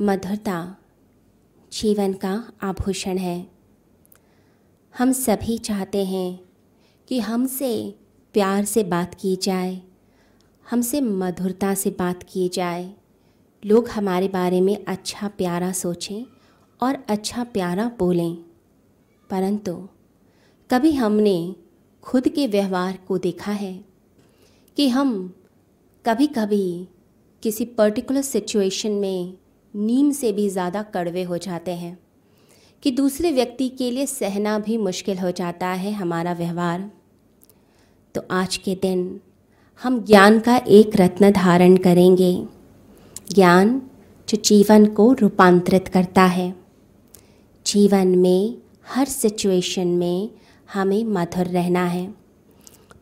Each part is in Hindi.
मधुरता, जीवन का आभूषण है। हम सभी चाहते हैं कि हमसे प्यार से बात की जाए, हमसे मधुरता से बात की जाए। लोग हमारे बारे में अच्छा प्यारा सोचें और अच्छा प्यारा बोलें। परंतु कभी हमने खुद के व्यवहार को देखा है कि हम कभी कभी किसी पर्टिकुलर सिचुएशन में नीम से भी ज़्यादा कड़वे हो जाते हैं। कि दूसरे व्यक्ति के लिए सहना भी मुश्किल हो जाता है हमारा व्यवहार। तो आज के दिन हम ज्ञान का एक रत्न धारण करेंगे। ज्ञान जो जीवन को रूपांतरित करता है। जीवन में, हर सिचुएशन में हमें मधुर रहना है।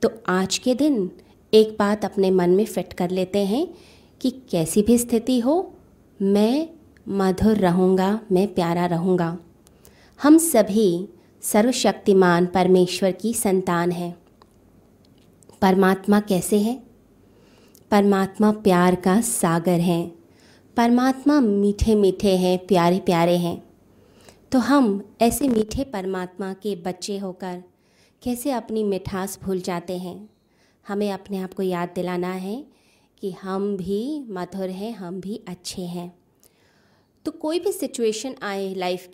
तो आज के दिन एक बात अपने मन में फिट कर लेते हैं कि कैसी भी स्थिति हो मैं मधुर रहूँगा, मैं प्यारा रहूँगा। हम सभी सर्वशक्तिमान परमेश्वर की संतान हैं। परमात्मा कैसे है? परमात्मा प्यार का सागर है। परमात्मा मीठे मीठे हैं, प्यारे प्यारे हैं। तो हम ऐसे मीठे परमात्मा के बच्चे होकर कैसे अपनी मिठास भूल जाते हैं? हमें अपने आप को याद दिलाना है। कि हम भी मधुर हैं, हम भी अच्छे हैं। तो कोई भी सिचुएशन आए लाइफ